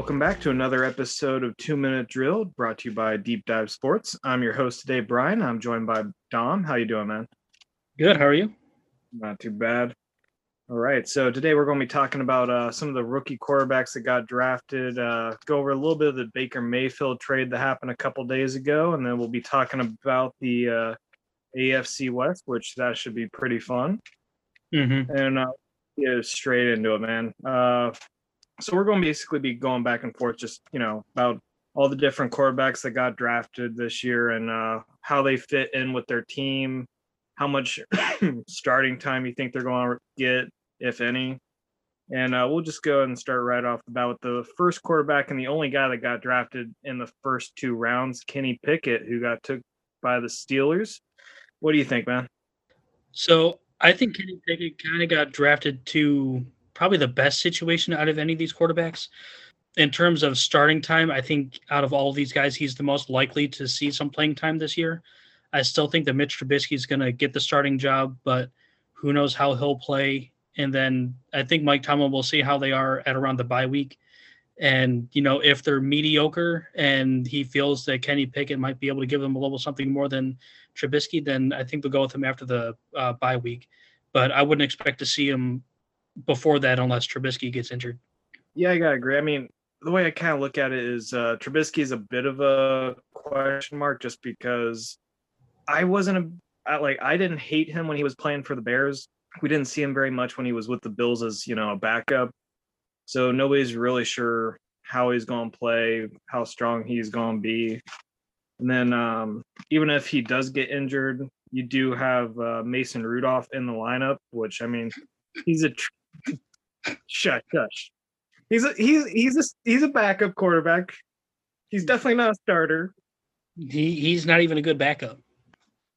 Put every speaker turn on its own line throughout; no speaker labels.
welcome back to another episode of Two Minute Drill, brought to you by Deep Dive Sports. I'm your host today, Brian. I'm joined by Dom. How you doing, man?
Good. How are you?
Not too bad. All right, so today we're going to be talking about uh, some of the rookie quarterbacks that got drafted. Uh, go over a little bit of the Baker Mayfield trade that happened a couple days ago, and then we'll be talking about the uh, AFC West, which that should be pretty fun.
Mm-hmm.
And uh, get straight into it, man. Uh, so we're going to basically be going back and forth, just you know, about all the different quarterbacks that got drafted this year and uh, how they fit in with their team, how much starting time you think they're going to get, if any. And uh, we'll just go and start right off with the first quarterback and the only guy that got drafted in the first two rounds, Kenny Pickett, who got took by the Steelers. What do you think, man?
So I think Kenny Pickett kind of got drafted to probably the best situation out of any of these quarterbacks. In terms of starting time, I think out of all of these guys, he's the most likely to see some playing time this year. I still think that Mitch Trubisky is going to get the starting job, but who knows how he'll play. And then I think Mike Tomlin will see how they are at around the bye week. And, you know, if they're mediocre and he feels that Kenny Pickett might be able to give them a little something more than Trubisky, then I think they'll go with him after the uh, bye week. But I wouldn't expect to see him before that unless Trubisky gets injured.
Yeah, I gotta agree. I mean, the way I kind of look at it is uh, Trubisky is a bit of a question mark just because I wasn't a I, like I didn't hate him when he was playing for the Bears. We didn't see him very much when he was with the Bills as you know a backup. So nobody's really sure how he's going to play, how strong he's going to be. And then um, even if he does get injured, you do have uh, Mason Rudolph in the lineup, which I mean, he's a tr- shush shush. He's a he's he's a he's a backup quarterback. He's definitely not a starter.
He he's not even a good backup.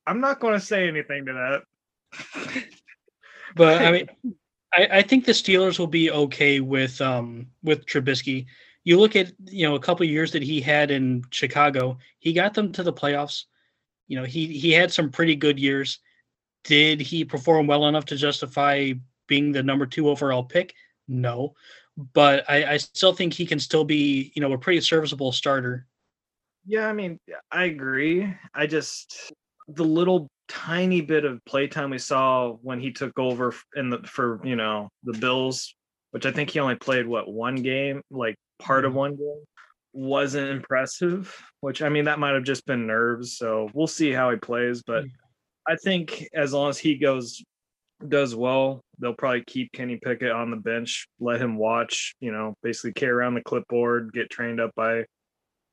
I'm not going to say anything to that.
But I mean, I, I think the Steelers will be okay with um with Trubisky. You look at you know a couple years that he had in Chicago, he got them to the playoffs. You know he he had some pretty good years. Did he perform well enough to justify being the number two overall pick? No, but I, I still think he can still be you know a pretty serviceable starter.
Yeah, I mean, I agree. I just the little tiny bit of playtime we saw when he took over in the for you know the Bills, which I think he only played what one game, like part of mm-hmm. one game, wasn't impressive. Which I mean, that might have just been nerves. So we'll see how he plays. But mm. I think as long as he goes does well, they'll probably keep Kenny Pickett on the bench, let him watch, you know, basically carry around the clipboard, get trained up by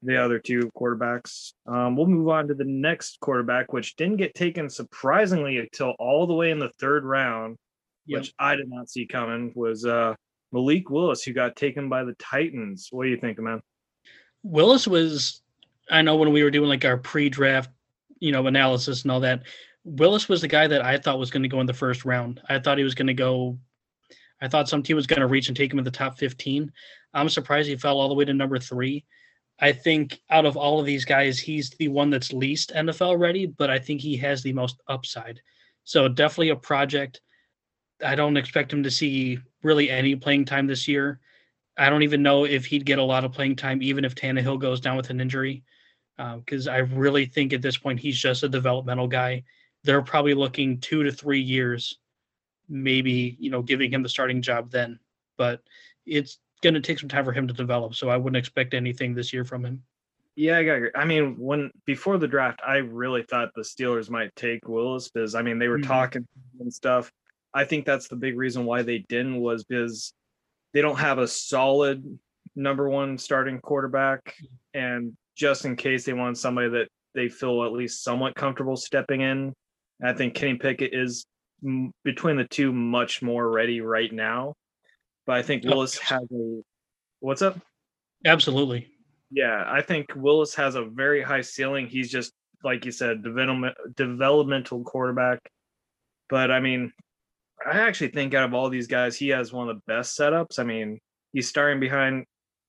the other two quarterbacks. Um, we'll move on to the next quarterback, which didn't get taken surprisingly until all the way in the third round,
Yep.
which I did not see coming, was uh, Malik Willis, who got taken by the Titans. What do you think, man?
Willis was, I know when we were doing like our pre-draft, you know, analysis and all that. Willis was the guy that I thought was going to go in the first round. I thought he was going to go. I thought some team was going to reach and take him in the top 15. I'm surprised he fell all the way to number three. I think out of all of these guys, he's the one that's least NFL ready, but I think he has the most upside. So definitely a project. I don't expect him to see really any playing time this year. I don't even know if he'd get a lot of playing time, even if Tannehill goes down with an injury, uh, because I really think at this point he's just a developmental guy. They're probably looking two to three years, maybe you know, giving him the starting job then. But it's going to take some time for him to develop, so I wouldn't expect anything this year from him.
Yeah, I got. I mean, when before the draft, I really thought the Steelers might take Willis because I mean they were
Mhm.
talking and stuff. I think that's the big reason why they didn't was because they don't have a solid number one starting quarterback, and just in case they want somebody that they feel at least somewhat comfortable stepping in, I think Kenny Pickett is m- between the two much more ready right now. But I think Willis has a. What's up?
Absolutely.
Yeah, I think Willis has a very high ceiling. He's just like you said, development developmental quarterback. But I mean, I actually think out of all these guys, he has one of the best setups. I mean, he's starting behind,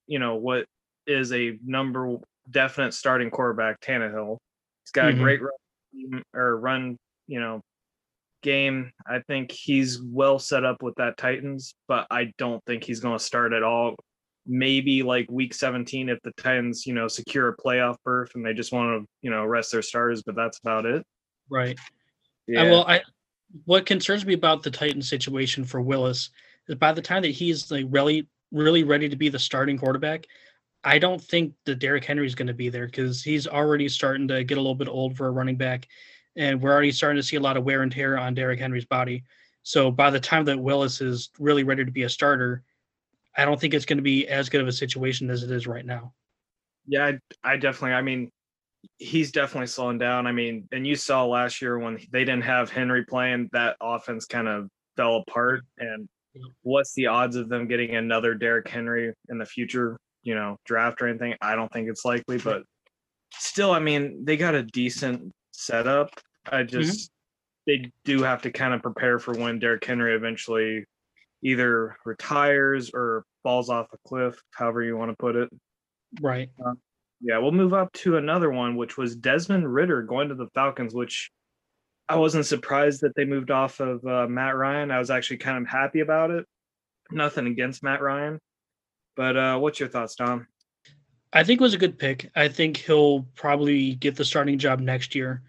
you know, what is a number definite starting quarterback, Tannehill. He's got
Mhm.
a great run or run, you know, game. I think he's well set up with that Titans, but I don't think he's going to start at all. Maybe like week 17 if the Titans, you know, secure a playoff berth and they just want to, you know, rest their stars, but that's about it.
Right. Yeah. well, I what concerns me about the Titan situation for Willis is by the time that he's like really really ready to be the starting quarterback, I don't think that Derrick Henry is going to be there because he's already starting to get a little bit old for a running back, and we're already starting to see a lot of wear and tear on Derrick Henry's body. So by the time that Willis is really ready to be a starter, I don't think it's going to be as good of a situation as it is right now.
Yeah, I, I definitely. I mean, he's definitely slowing down. I mean, and you saw last year when they didn't have Henry playing, that offense kind of fell apart. And what's the odds of them getting another Derrick Henry in the future? You know, draft or anything? I don't think it's likely, but still, I mean, they got a decent setup. I mm-hmm. just mm-hmm. they do have to kind of prepare for when Derrick Henry eventually either retires or falls off a cliff, however you want to put it.
Right. Uh,
yeah, we'll move up to another one, which was Desmond Ridder going to the Falcons, which I wasn't surprised that they moved off of uh, Matt Ryan. I was actually kind of happy about it. Nothing against Matt Ryan, but uh, what's your thoughts, Tom?
I think it was a good pick. I think he'll probably get the starting job next year.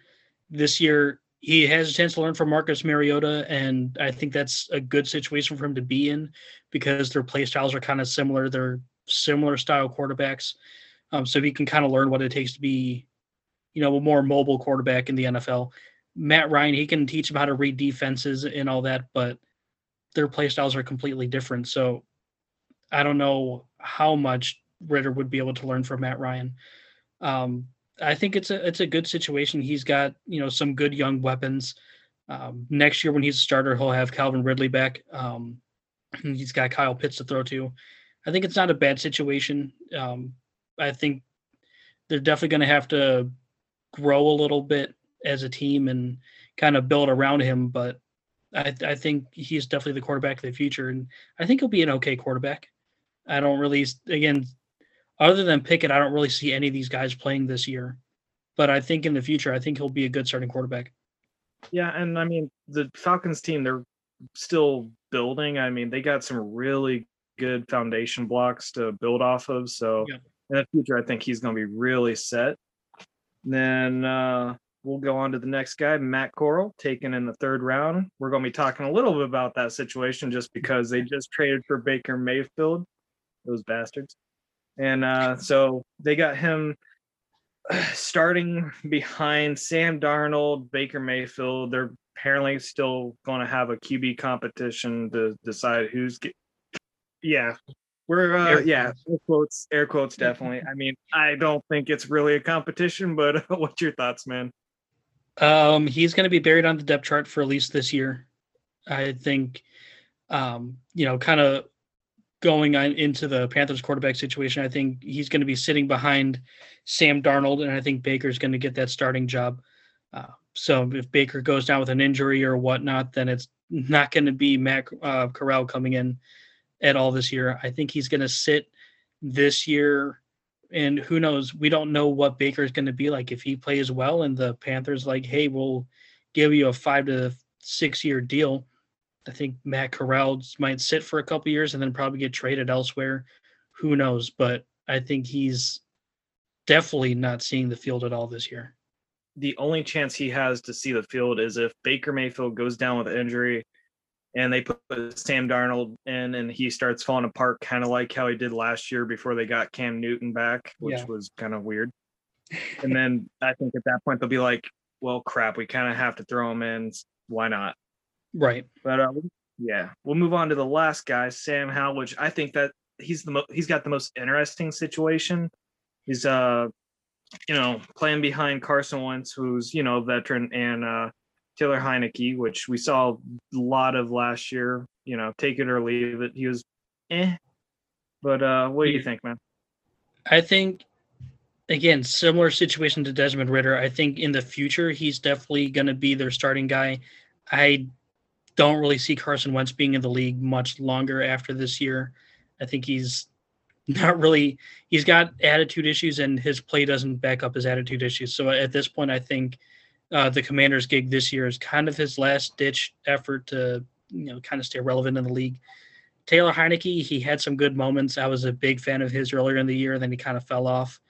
This year, he has a chance to learn from Marcus Mariota, and I think that's a good situation for him to be in because their play styles are kind of similar. They're similar style quarterbacks. Um, so he can kind of learn what it takes to be, you know, a more mobile quarterback in the NFL. Matt Ryan, he can teach him how to read defenses and all that, but their play styles are completely different. So I don't know how much Ridder would be able to learn from Matt Ryan. Um, I think it's a it's a good situation. He's got you know some good young weapons. Um, next year when he's a starter, he'll have Calvin Ridley back. Um, he's got Kyle Pitts to throw to. I think it's not a bad situation. Um, I think they're definitely going to have to grow a little bit as a team and kind of build around him. But I, I think he's definitely the quarterback of the future, and I think he'll be an okay quarterback. I don't really, again, other than Pickett, I don't really see any of these guys playing this year. But I think in the future, I think he'll be a good starting quarterback.
Yeah, and I mean the Falcons team, they're still building. I mean, they got some really good foundation blocks to build off of. So yeah in the future, I think he's going to be really set. Then uh, we'll go on to the next guy, Matt Corral, taken in the third round. We're going to be talking a little bit about that situation just because they just traded for Baker Mayfield, those bastards. And uh, so they got him starting behind Sam Darnold, Baker Mayfield. They're apparently still going to have a QB competition to decide who's. Get- yeah, we're uh, yeah, air quotes, air quotes, definitely. I mean, I don't think it's really a competition, but what's your thoughts, man?
Um, he's going to be buried on the depth chart for at least this year. I think, um, you know, kind of going on into the Panthers quarterback situation. I think he's going to be sitting behind Sam Darnold, and I think Baker's going to get that starting job. Uh, so if Baker goes down with an injury or whatnot, then it's not going to be Matt uh, Corral coming in at all this year. I think he's going to sit this year, and who knows? We don't know what Baker is going to be like if he plays well. And the Panthers like, hey, we'll give you a five to six year deal. I think Matt Corral might sit for a couple years and then probably get traded elsewhere. Who knows? But I think he's definitely not seeing the field at all this year.
The only chance he has to see the field is if Baker Mayfield goes down with injury and they put Sam Darnold in, and he starts falling apart, kind of like how he did last year before they got Cam Newton back, which yeah. was kind of weird. And then I think at that point they'll be like, "Well, crap, we kind of have to throw him in. Why not?"
Right.
But uh, yeah, we'll move on to the last guy, Sam Howell, which I think that he's the mo- he's got the most interesting situation. He's uh, you know, playing behind Carson Wentz, who's you know a veteran, and uh, Taylor Heinicke, which we saw a lot of last year. You know, take it or leave it. He was eh. But uh, what do you think, man?
I think again, similar situation to Desmond Ridder. I think in the future he's definitely going to be their starting guy. I don't really see Carson Wentz being in the league much longer after this year. I think he's not really he's got attitude issues and his play doesn't back up his attitude issues. So at this point I think uh, the Commanders gig this year is kind of his last ditch effort to you know kind of stay relevant in the league. Taylor Heinicke, he had some good moments. I was a big fan of his earlier in the year, then he kind of fell off.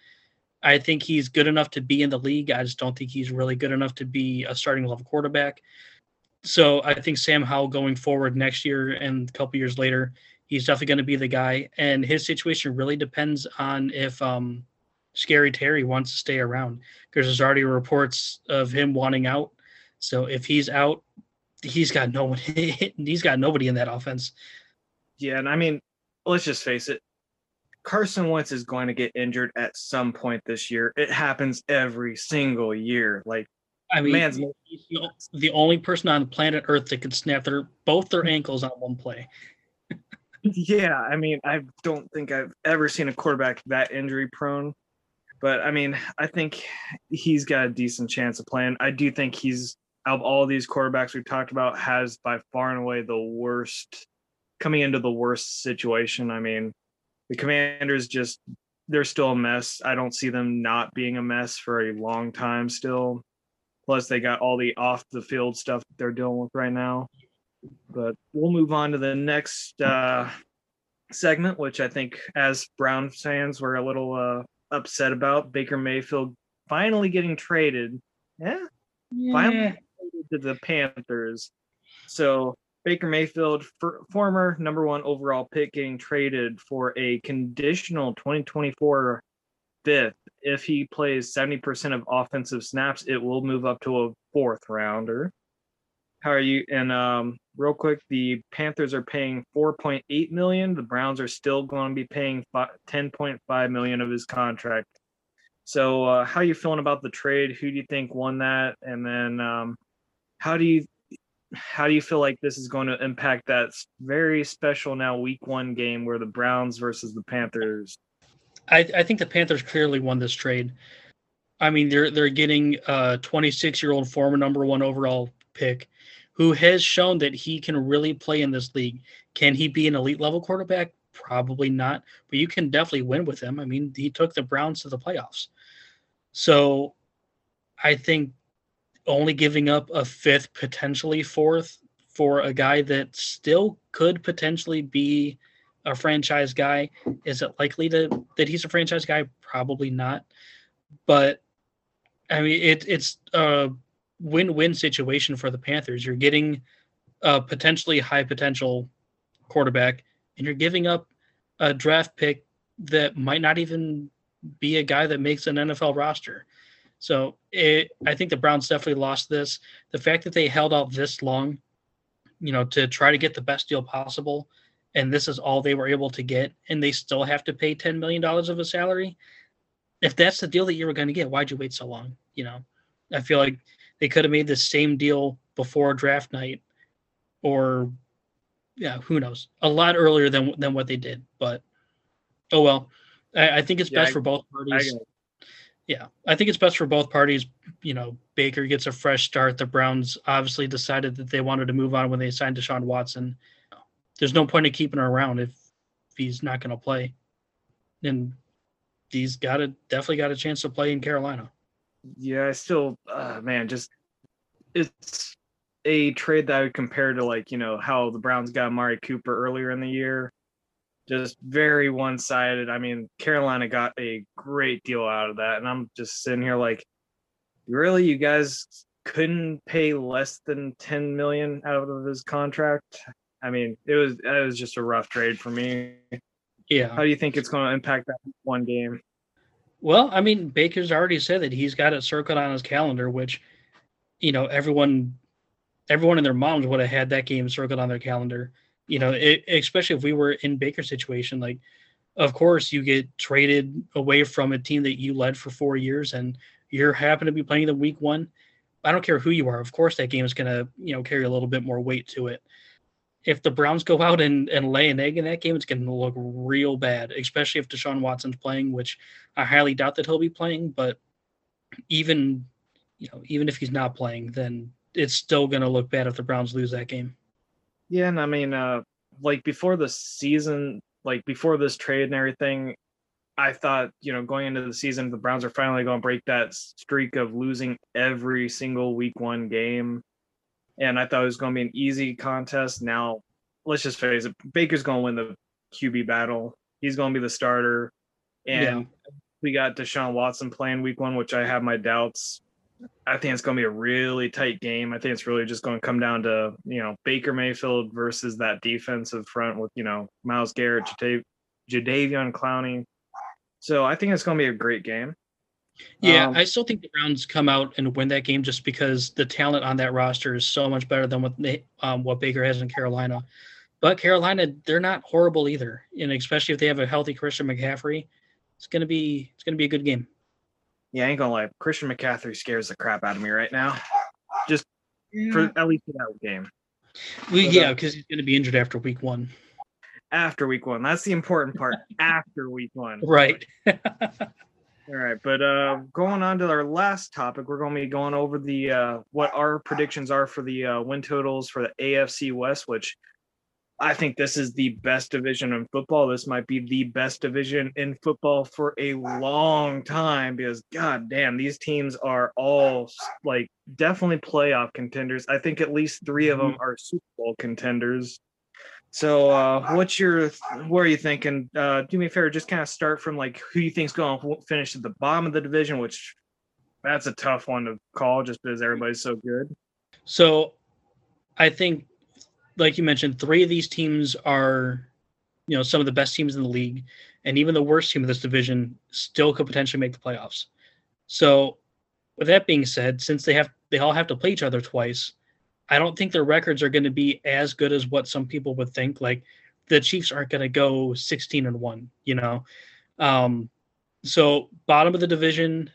I think he's good enough to be in the league. I just don't think he's really good enough to be a starting level quarterback. So I think Sam Howell going forward next year and a couple years later, he's definitely going to be the guy. And his situation really depends on if um, Scary Terry wants to stay around because there's already reports of him wanting out. So if he's out, he's got no one. he's got nobody in that offense.
Yeah, and I mean, let's just face it. Carson Wentz is going to get injured at some point this year. It happens every single year. Like,
I mean,
man's
the only person on planet Earth that could snap their both their ankles on one play.
yeah. I mean, I don't think I've ever seen a quarterback that injury prone. But I mean, I think he's got a decent chance of playing. I do think he's out of all these quarterbacks we've talked about has by far and away the worst coming into the worst situation. I mean, the commanders just they're still a mess. I don't see them not being a mess for a long time still. Plus they got all the off the field stuff they're dealing with right now. But we'll move on to the next uh segment, which I think as Brown fans were a little uh upset about. Baker Mayfield finally getting traded. Yeah. Finally to the Panthers. So Baker Mayfield, for, former number one overall pick, getting traded for a conditional 2024 fifth. If he plays 70% of offensive snaps, it will move up to a fourth rounder. How are you? And um, real quick, the Panthers are paying 4.8 million. The Browns are still going to be paying 10.5 million of his contract. So, uh, how are you feeling about the trade? Who do you think won that? And then, um, how do you how do you feel like this is going to impact that very special now week one game where the Browns versus the Panthers?
I, I think the Panthers clearly won this trade. I mean, they're they're getting a 26 year old former number one overall pick who has shown that he can really play in this league. Can he be an elite level quarterback? Probably not, but you can definitely win with him. I mean, he took the Browns to the playoffs. So I think only giving up a fifth, potentially fourth, for a guy that still could potentially be a franchise guy. Is it likely to that he's a franchise guy? Probably not. But I mean, it, it's a win-win situation for the Panthers. You're getting a potentially high potential quarterback, and you're giving up a draft pick that might not even be a guy that makes an NFL roster. So it, I think the Browns definitely lost this. The fact that they held out this long, you know, to try to get the best deal possible, and this is all they were able to get, and they still have to pay ten million dollars of a salary. If that's the deal that you were going to get, why'd you wait so long? You know, I feel like they could have made the same deal before draft night, or yeah, who knows, a lot earlier than than what they did. But oh well, I, I think it's
Yeah,
best
I-
for both parties.
it.
Yeah, I think it's best for both parties. You know, Baker gets a fresh start. The Browns obviously decided that they wanted to move on when they signed Deshaun Watson. There's no point in keeping her around if, if he's not going to play. And he's got a definitely got a chance to play in Carolina.
Yeah, I still, uh, man, just it's a trade that I would compare to like you know how the Browns got Amari Cooper earlier in the year. Just very one sided. I mean, Carolina got a great deal out of that, and I'm just sitting here like, really, you guys couldn't pay less than 10 million out of his contract. I mean, it was it was just a rough trade for me.
Yeah.
How do you think it's going to impact that one game?
Well, I mean, Baker's already said that he's got it circled on his calendar, which, you know, everyone, everyone and their moms would have had that game circled on their calendar. You know, it, especially if we were in Baker's situation, like, of course, you get traded away from a team that you led for four years, and you're happen to be playing the week one. I don't care who you are. Of course, that game is going to, you know, carry a little bit more weight to it. If the Browns go out and, and lay an egg in that game, it's going to look real bad, especially if Deshaun Watson's playing, which I highly doubt that he'll be playing, but even you know, even if he's not playing, then it's still going to look bad if the Browns lose that game.
Yeah, and I mean, uh, like before the season, like before this trade and everything, I thought, you know, going into the season, the Browns are finally going to break that streak of losing every single week one game. And I thought it was going to be an easy contest. Now, let's just face it, Baker's going to win the QB battle. He's going to be the starter. And
Yeah.
we got Deshaun Watson playing week one, which I have my doubts. I think it's going to be a really tight game. I think it's really just going to come down to, you know, Baker Mayfield versus that defensive front with, you know, Myles Garrett, Jadav- Jadeveon Clowney. So I think it's going to be a great game.
Yeah,
Um,
I still think the Browns come out and win that game just because the talent on that roster is so much better than what they, um, what Baker has in Carolina. But Carolina, they're not horrible either, and especially if they have a healthy Christian McCaffrey, it's gonna be it's gonna be a good game.
Yeah, I ain't gonna lie. Christian McCaffrey scares the crap out of me right now. Just for at least that game.
We,
but,
yeah,
uh,
because he's gonna be injured after week one.
After week one. That's the important part. after week one.
Right.
All right, but uh, going on to our last topic, we're going to be going over the uh, what our predictions are for the uh, win totals for the AFC West, which I think this is the best division in football. This might be the best division in football for a long time because god damn, these teams are all like definitely playoff contenders. I think at least three of them are Super Bowl contenders. So, uh, what's your, what are you thinking? Uh, do me a favor, just kind of start from like who you think's going to finish at the bottom of the division, which that's a tough one to call just because everybody's so good.
So I think, like you mentioned, three of these teams are, you know, some of the best teams in the league, and even the worst team of this division still could potentially make the playoffs. So, with that being said, since they have they all have to play each other twice, I don't think their records are going to be as good as what some people would think. Like the Chiefs aren't going to go 16 and one, you know. Um, so bottom of the division,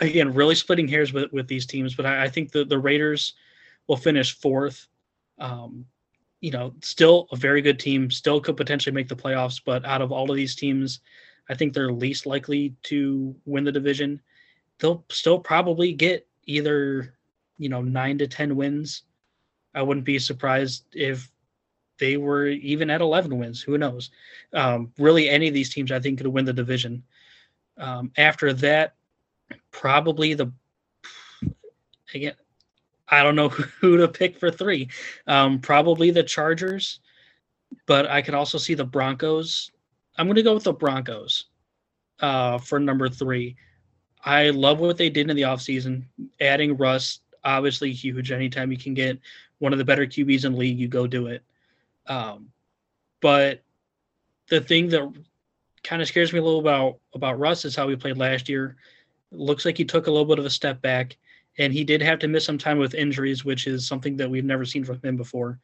again, really splitting hairs with with these teams, but I, I think the the Raiders will finish fourth. Um, you know, still a very good team, still could potentially make the playoffs, but out of all of these teams, I think they're least likely to win the division. They'll still probably get either, you know, nine to 10 wins. I wouldn't be surprised if they were even at 11 wins. Who knows? Um, really, any of these teams, I think, could win the division. Um, after that, probably the, again, I don't know who to pick for three. Um, probably the Chargers, but I could also see the Broncos. I'm going to go with the Broncos uh, for number three. I love what they did in the offseason. Adding Russ, obviously huge. Anytime you can get one of the better QBs in the league, you go do it. Um, but the thing that kind of scares me a little about about Russ is how he played last year. looks like he took a little bit of a step back and he did have to miss some time with injuries, which is something that we've never seen from him before.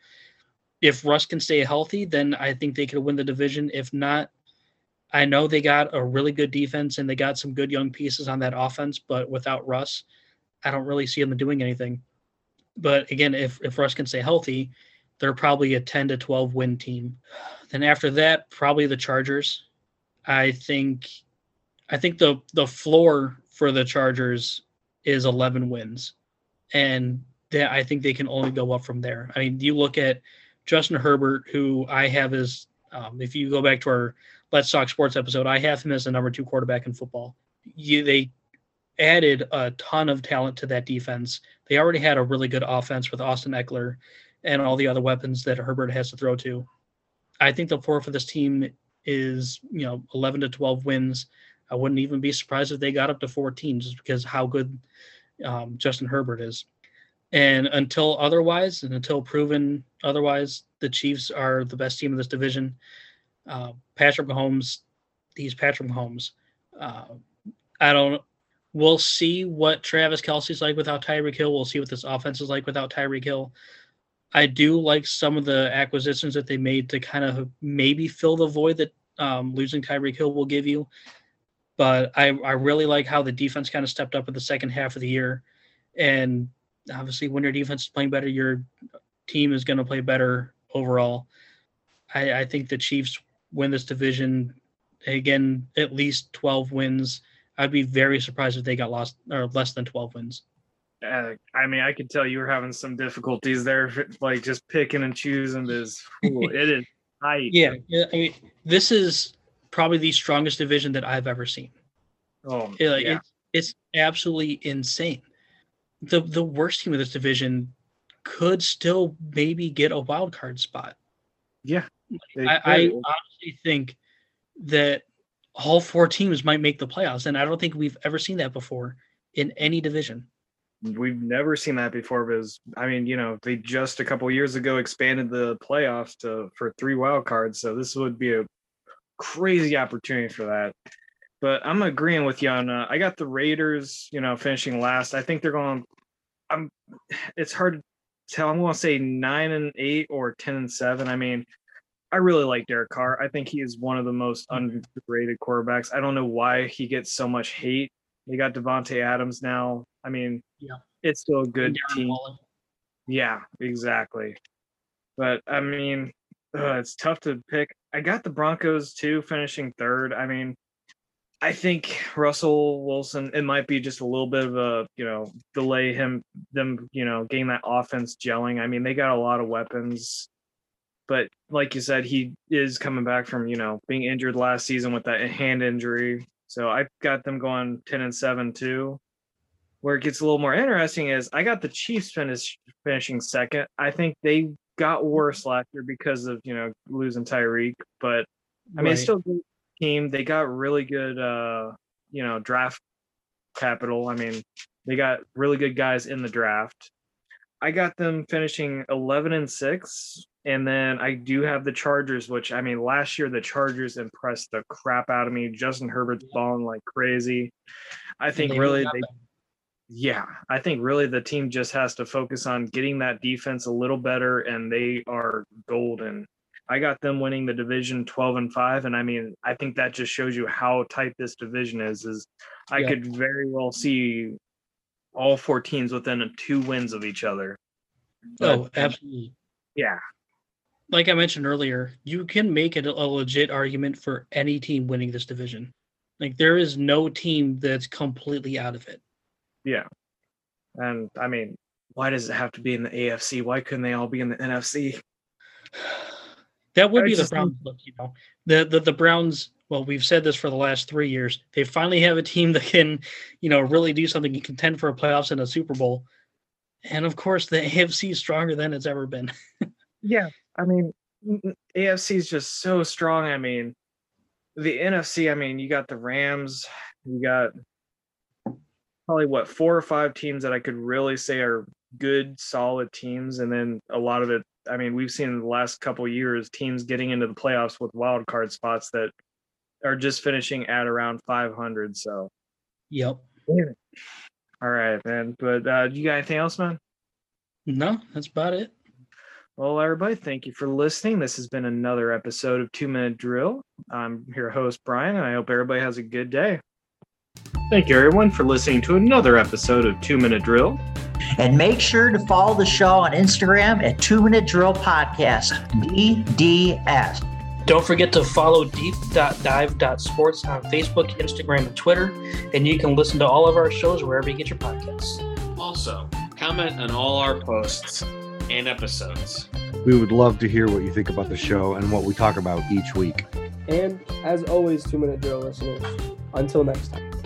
If Russ can stay healthy, then I think they could win the division. If not, I know they got a really good defense and they got some good young pieces on that offense, but without Russ, I don't really see them doing anything. But again, if if Russ can stay healthy, they're probably a 10 to 12 win team. Then after that, probably the Chargers. I think I think the the floor for the Chargers is 11 wins. And that I think they can only go up from there. I mean, you look at Justin Herbert, who I have as, um, if you go back to our Let's Talk Sports episode, I have him as the number two quarterback in football. You, they added a ton of talent to that defense. They already had a really good offense with Austin Ekeler and all the other weapons that Herbert has to throw to. I think the floor for this team is, you know, 11 to 12 wins. I wouldn't even be surprised if they got up to 14 just because how good um, Justin Herbert is. And until otherwise, and until proven otherwise, the Chiefs are the best team in this division. Uh, Patrick Mahomes, he's Patrick Mahomes. Uh, I don't. We'll see what Travis Kelce's like without Tyreek Hill. We'll see what this offense is like without Tyreek Hill. I do like some of the acquisitions that they made to kind of maybe fill the void that um, losing Tyreek Hill will give you. But I, I really like how the defense kind of stepped up in the second half of the year. And obviously, when your defense is playing better, your team is going to play better overall. I, I think the Chiefs win this division again, at least 12 wins. I'd be very surprised if they got lost or less than 12 wins.
Uh, I mean, I could tell you were having some difficulties there, like just picking and choosing. Is it is tight.
Yeah. I mean, this is probably the strongest division that I've ever seen.
Oh,
It- like,
yeah.
it's, it's absolutely insane. The the worst team of this division could still maybe get a wild card spot.
yeah.
I, I honestly think that all four teams might make the playoffs, and I don't think we've ever seen that before in any division.
We've never seen that before because I mean, you know, they just a couple years ago expanded the playoffs to for three wild cards, so this would be a crazy opportunity for that. But I'm agreeing with you on. Uh, I got the Raiders, you know, finishing last. I think they're going. I'm. It's hard to tell. I'm going to say nine and eight or ten and seven. I mean, I really like Derek Carr. I think he is one of the most underrated quarterbacks. I don't know why he gets so much hate. They got Davante Adams now. I mean,
Yeah.
it's still a good team.
Waller.
Yeah, exactly. But I mean, uh, it's tough to pick. I got the Broncos too, finishing third. I mean, I think Russell Wilson. It might be just a little bit of a you know delay him them you know getting that offense gelling. I mean, they got a lot of weapons, but like you said, he is coming back from you know being injured last season with that hand injury. So I got them going ten and seven too. Where it gets a little more interesting is I got the Chiefs finish finishing second. I think they got worse last year because of you know losing Tyreek, but I mean it's still a good team. They got really good uh you know draft capital. I mean they got really good guys in the draft. I got them finishing 11 and 6 and then I do have the Chargers which I mean last year the Chargers impressed the crap out of me. Justin Herbert's balling like crazy. I think
they
really they yeah, I think really the team just has to focus on getting that defense a little better, and they are golden. I got them winning the division 12 and 5 and I mean I think that just shows you how tight this division is is I
Yeah.
could very well see all four teams within two wins of each other.
Oh, absolutely.
yeah.
Like I mentioned earlier, you can make it a legit argument for any team winning this division. Like there is no team that's completely out of it.
Yeah. And I mean, why does it have to be in the AFC? Why couldn't they all be in the NFC?
That would
I
be the Browns look, you know. The, the the Browns, well, we've said this for the last three years. They finally have a team that can, you know, really do something and contend for a playoffs and a Super Bowl. And of course, the AFC is stronger than it's ever been.
Yeah, I mean, n- n- AFC is just so strong. I mean, the NFC. I mean, you got the Rams. You got probably what four or five teams that I could really say are good, solid teams, and then a lot of it. I mean, we've seen in the last couple years teams getting into the playoffs with wild card spots that are just finishing at around 500. So,
Yep.
all right, man. But uh, do you got anything else, man?
No, that's about it.
Well, everybody, thank you for listening. This has been another episode of Two Minute Drill. I'm your host, Brian, and I hope everybody has a good day. Thank you, everyone, for listening to another episode of Two Minute Drill.
And make sure to follow the show on Instagram at Two Minute Drill Podcast, DDS.
Don't forget to follow deep.dive.sports on Facebook, Instagram, and Twitter. And you can listen to all of our shows wherever you get your podcasts.
Also, comment on all our posts and episodes.
We would love to hear what you think about the show and what we talk about each week.
And as always, two minute drill listeners, until next time.